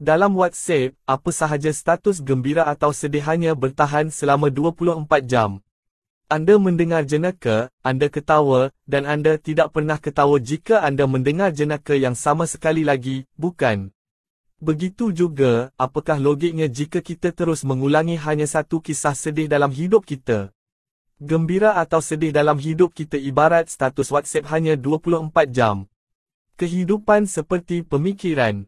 Dalam WhatsApp, apa sahaja status gembira atau sedih hanya bertahan selama 24 jam. Anda mendengar jenaka, anda ketawa dan anda tidak pernah ketawa jika anda mendengar jenaka yang sama sekali lagi, bukan? Begitu juga, apakah logiknya jika kita terus mengulangi hanya satu kisah sedih dalam hidup kita? Gembira atau sedih dalam hidup kita ibarat status WhatsApp hanya 24 jam. Kehidupan seperti pemikiran